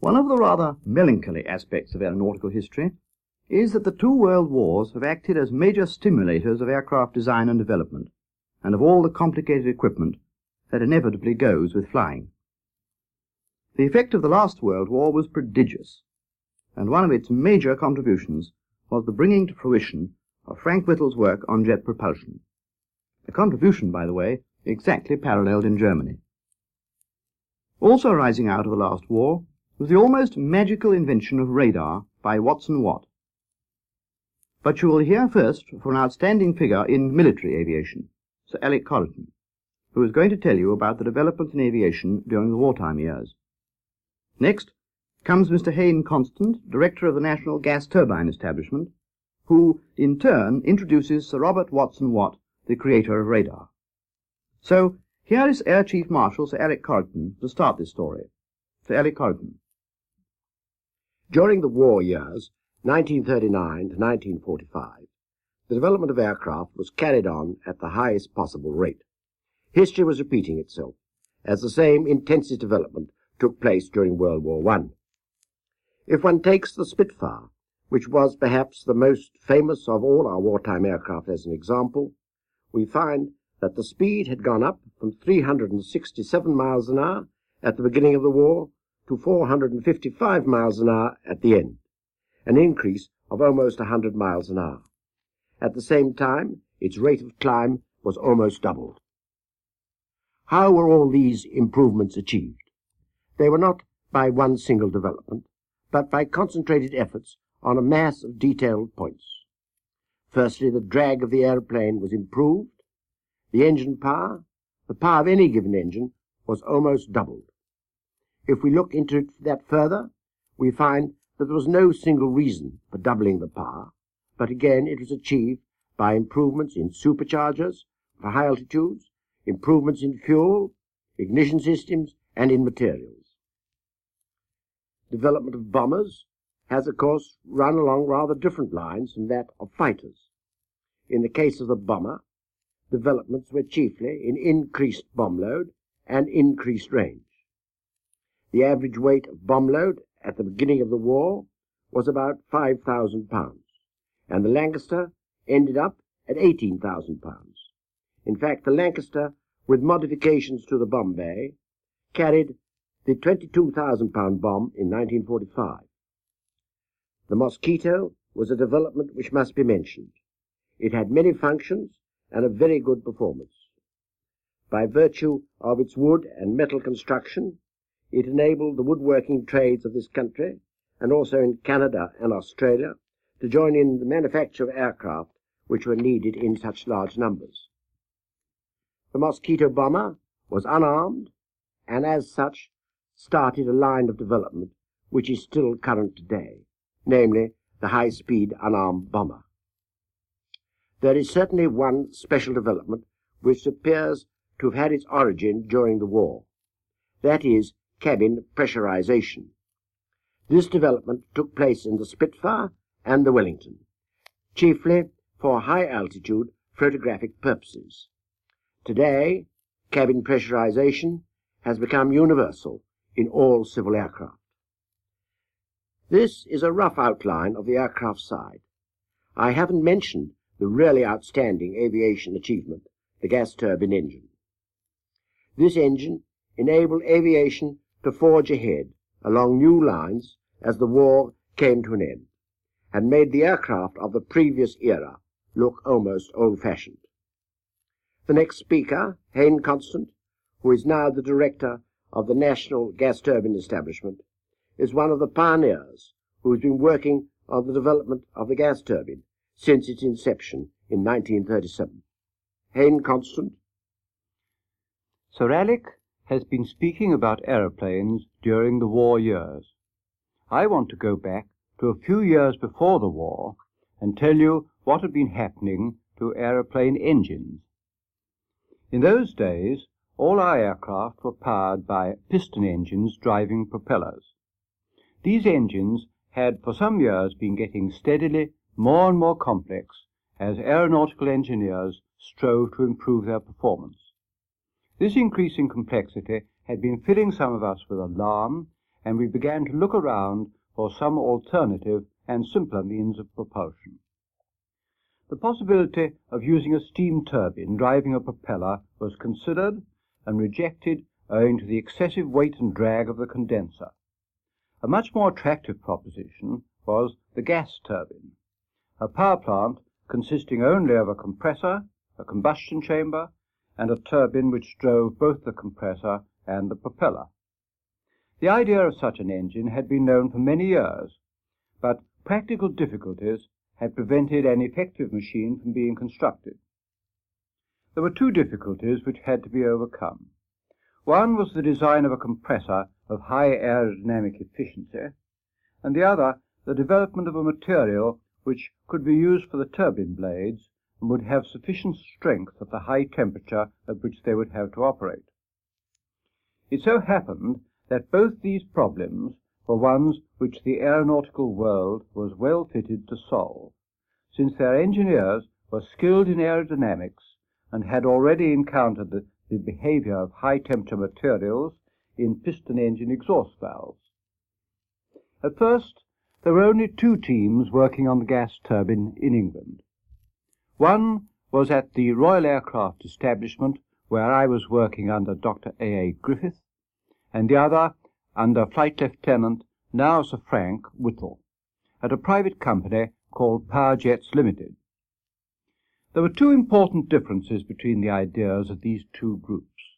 One of the rather melancholy aspects of aeronautical history is that the two world wars have acted as major stimulators of aircraft design and development, and of all the complicated equipment that inevitably goes with flying. The effect of the last World War was prodigious, and one of its major contributions was the bringing to fruition of Frank Whittle's work on jet propulsion. A contribution, by the way, exactly paralleled in Germany. Also arising out of the last war was the almost magical invention of radar by Watson Watt. But you will hear first from an outstanding figure in military aviation, Sir Alec Coryton, who is going to tell you about the developments in aviation during the wartime years. Next comes Mr. Hayne Constant, Director of the National Gas Turbine Establishment, who in turn introduces Sir Robert Watson Watt, the creator of radar. So here is Air Chief Marshal Sir Alec Coryton to start this story. Sir Alec Coryton. During the war years, 1939 to 1945, the development of aircraft was carried on at the highest possible rate. History was repeating itself, as the same intensive development took place during World War I. If one takes the Spitfire, which was perhaps the most famous of all our wartime aircraft as an example, we find that the speed had gone up from 367 miles an hour at the beginning of the war to 455 miles an hour at the end, an increase of almost 100 miles an hour. At the same time, its rate of climb was almost doubled. How were all these improvements achieved? They were not by one single development, but by concentrated efforts on a mass of detailed points. Firstly, the drag of the aeroplane was improved. The engine power, the power of any given engine, was almost doubled. If we look into that further, we find that there was no single reason for doubling the power, but again it was achieved by improvements in superchargers for high altitudes, improvements in fuel, ignition systems, and in materials. Development of bombers has, of course, run along rather different lines from that of fighters. In the case of the bomber, developments were chiefly in increased bomb load and increased range. The average weight of bomb load at the beginning of the war was about 5,000 pounds, and the Lancaster ended up at 18,000 pounds. In fact, the Lancaster, with modifications to the bomb bay, carried the 22,000 pound bomb in 1945. The Mosquito was a development which must be mentioned. It had many functions and a very good performance. By virtue of its wood and metal construction, it enabled the woodworking trades of this country, and also in Canada and Australia, to join in the manufacture of aircraft which were needed in such large numbers. The Mosquito bomber was unarmed, and as such started a line of development which is still current today, namely the high-speed unarmed bomber. There is certainly one special development which appears to have had its origin during the war. That is cabin pressurization. This development took place in the Spitfire and the Wellington, chiefly for high-altitude photographic purposes. Today, cabin pressurization has become universal in all civil aircraft. This is a rough outline of the aircraft side. I haven't mentioned the really outstanding aviation achievement, the gas turbine engine. This engine enabled aviation to forge ahead along new lines as the war came to an end, and made the aircraft of the previous era look almost old-fashioned. The next speaker, Hayne Constant, who is now the director of the National Gas Turbine Establishment, is one of the pioneers who has been working on the development of the gas turbine since its inception in 1937. Hayne Constant. Sir Alec has been speaking about aeroplanes during the war years. I want to go back to a few years before the war and tell you what had been happening to aeroplane engines. In those days, all our aircraft were powered by piston engines driving propellers. These engines had for some years been getting steadily more and more complex as aeronautical engineers strove to improve their performance. This increasing complexity had been filling some of us with alarm and we began to look around for some alternative and simpler means of propulsion. The possibility of using a steam turbine driving a propeller was considered and rejected owing to the excessive weight and drag of the condenser. A much more attractive proposition was the gas turbine, a power plant consisting only of a compressor, a combustion chamber, and a turbine which drove both the compressor and the propeller. The idea of such an engine had been known for many years, but practical difficulties had prevented an effective machine from being constructed. There were two difficulties which had to be overcome. One was the design of a compressor of high aerodynamic efficiency, and the other the development of a material which could be used for the turbine blades would have sufficient strength at the high temperature at which they would have to operate. It so happened that both these problems were ones which the aeronautical world was well fitted to solve, since their engineers were skilled in aerodynamics and had already encountered the, the behavior of high temperature materials in piston engine exhaust valves. At first, there were only two teams working on the gas turbine in England. One was at the Royal Aircraft Establishment, where I was working under Dr. A. A. Griffith, and the other under Flight Lieutenant, now Sir Frank Whittle, at a private company called Power Jets Limited. There were two important differences between the ideas of these two groups,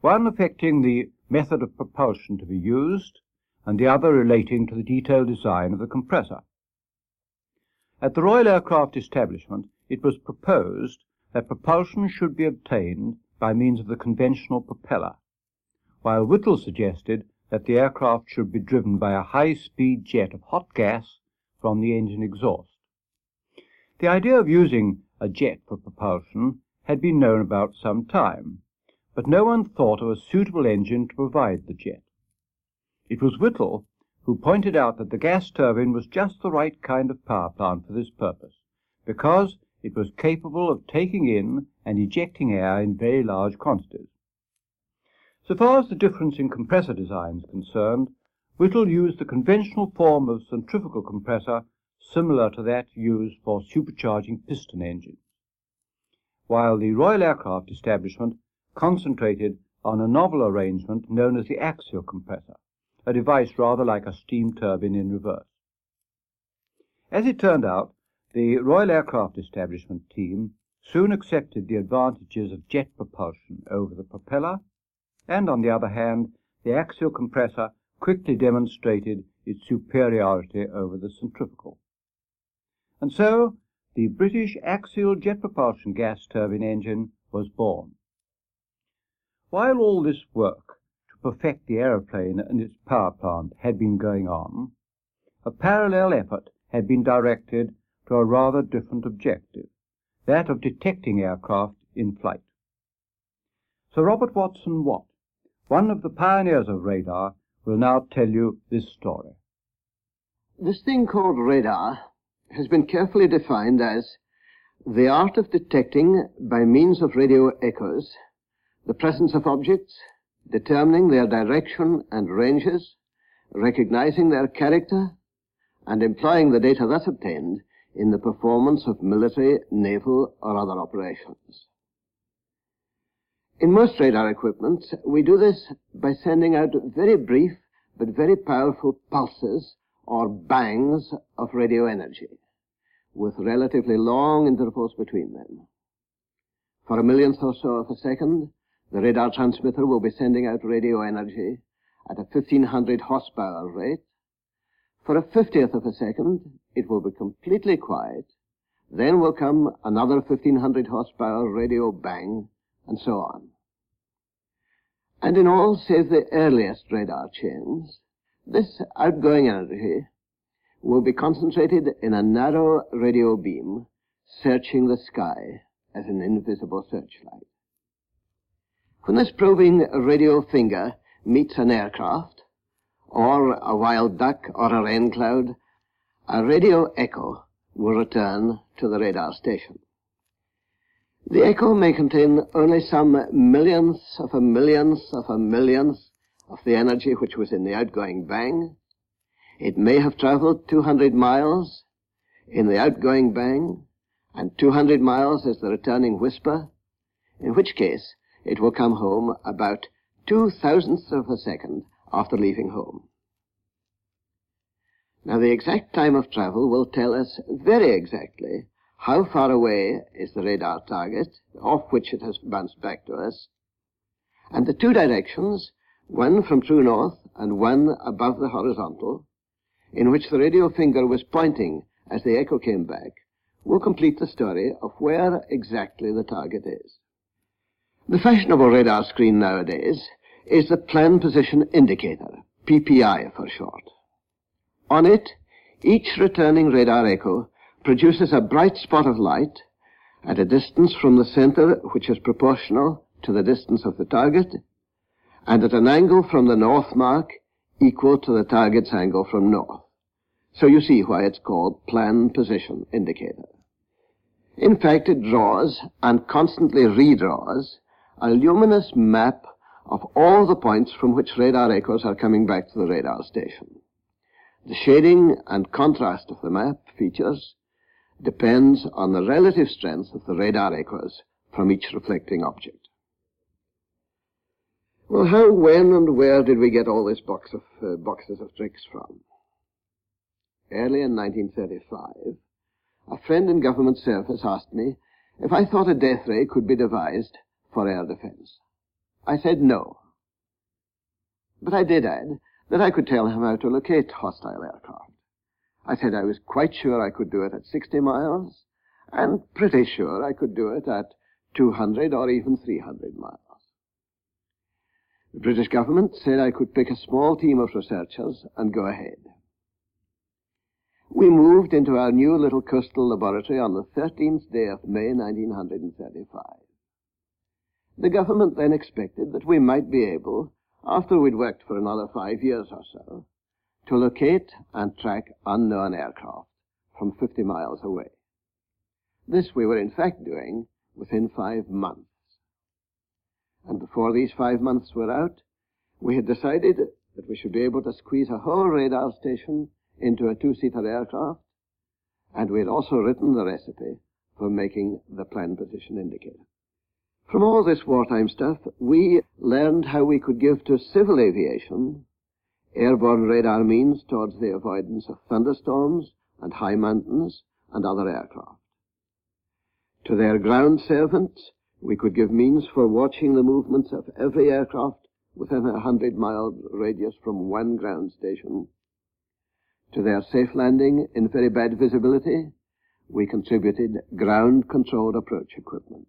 one affecting the method of propulsion to be used, and the other relating to the detailed design of the compressor. At the Royal Aircraft Establishment, it was proposed that propulsion should be obtained by means of the conventional propeller, while Whittle suggested that the aircraft should be driven by a high-speed jet of hot gas from the engine exhaust. The idea of using a jet for propulsion had been known about some time, but no one thought of a suitable engine to provide the jet. It was Whittle who pointed out that the gas turbine was just the right kind of power plant for this purpose, because it was capable of taking in and ejecting air in very large quantities. So far as the difference in compressor design is concerned, Whittle used the conventional form of centrifugal compressor similar to that used for supercharging piston engines, while the Royal Aircraft Establishment concentrated on a novel arrangement known as the axial compressor, a device rather like a steam turbine in reverse. As it turned out, the Royal Aircraft Establishment team soon accepted the advantages of jet propulsion over the propeller, and on the other hand, the axial compressor quickly demonstrated its superiority over the centrifugal. And so the British axial jet propulsion gas turbine engine was born. While all this work to perfect the aeroplane and its power plant had been going on, a parallel effort had been directed to a rather different objective, that of detecting aircraft in flight. Sir Robert Watson Watt, one of the pioneers of radar, will now tell you this story. This thing called radar has been carefully defined as the art of detecting by means of radio echoes the presence of objects determining their direction and ranges, recognizing their character, and employing the data thus obtained in the performance of military, naval, or other operations. In most radar equipment, we do this by sending out very brief but very powerful pulses or bangs of radio energy, with relatively long intervals between them. For a millionth or so of a second, the radar transmitter will be sending out radio energy at a 1500 horsepower rate. For a fiftieth of a second, it will be completely quiet. Then will come another 1500 horsepower radio bang, and so on. And in all save the earliest radar chains, this outgoing energy will be concentrated in a narrow radio beam searching the sky as an invisible searchlight. When this probing radio finger meets an aircraft, or a wild duck or a rain cloud, a radio echo will return to the radar station. The echo may contain only some millionth of a millionth of a millionth of the energy which was in the outgoing bang. It may have traveled 200 miles in the outgoing bang, and 200 miles as the returning whisper, in which case it will come home about two thousandths of a second after leaving home. Now the exact time of travel will tell us very exactly how far away is the radar target off which it has bounced back to us, and the two directions, one from true north and one above the horizontal, in which the radio finger was pointing as the echo came back, will complete the story of where exactly the target is. The fashionable radar screen nowadays is the Plan Position Indicator, PPI for short. On it, each returning radar echo produces a bright spot of light at a distance from the center which is proportional to the distance of the target and at an angle from the north mark equal to the target's angle from north. So you see why it's called plan position indicator. In fact, it draws and constantly redraws a luminous map of all the points from which radar echoes are coming back to the radar station. The shading and contrast of the map features depends on the relative strength of the radar echoes from each reflecting object. Well, how, when, and where did we get all these box of uh, boxes of tricks from? Early in 1935, a friend in government service asked me if I thought a death ray could be devised for air defense. I said no. But I did add that I could tell him how to locate hostile aircraft. I said I was quite sure I could do it at 60 miles, and pretty sure I could do it at 200 or even 300 miles. The British government said I could pick a small team of researchers and go ahead. We moved into our new little coastal laboratory on the 13th day of May 1935. The government then expected that we might be able, after we'd worked for another five years or so, to locate and track unknown aircraft from 50 miles away. This we were in fact doing within five months. And before these five months were out, we had decided that we should be able to squeeze a whole radar station into a two-seater aircraft, and we had also written the recipe for making the plan position indicator. From all this wartime stuff, we learned how we could give to civil aviation airborne radar means towards the avoidance of thunderstorms and high mountains and other aircraft. To their ground servants, we could give means for watching the movements of every aircraft within a hundred mile radius from one ground station to their safe landing in very bad visibility, we contributed ground-controlled approach equipment.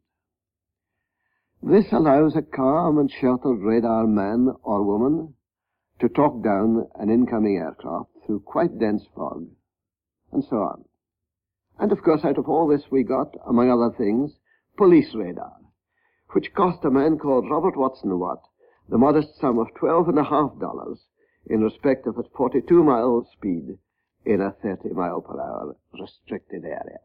This allows a calm and sheltered radar man or woman to talk down an incoming aircraft through quite dense fog, and so on. And of course, out of all this we got, among other things, police radar, which cost a man called Robert Watson Watt the modest sum of twelve and a half dollars in respect of its 42 mile speed in a 30 mile per hour restricted area.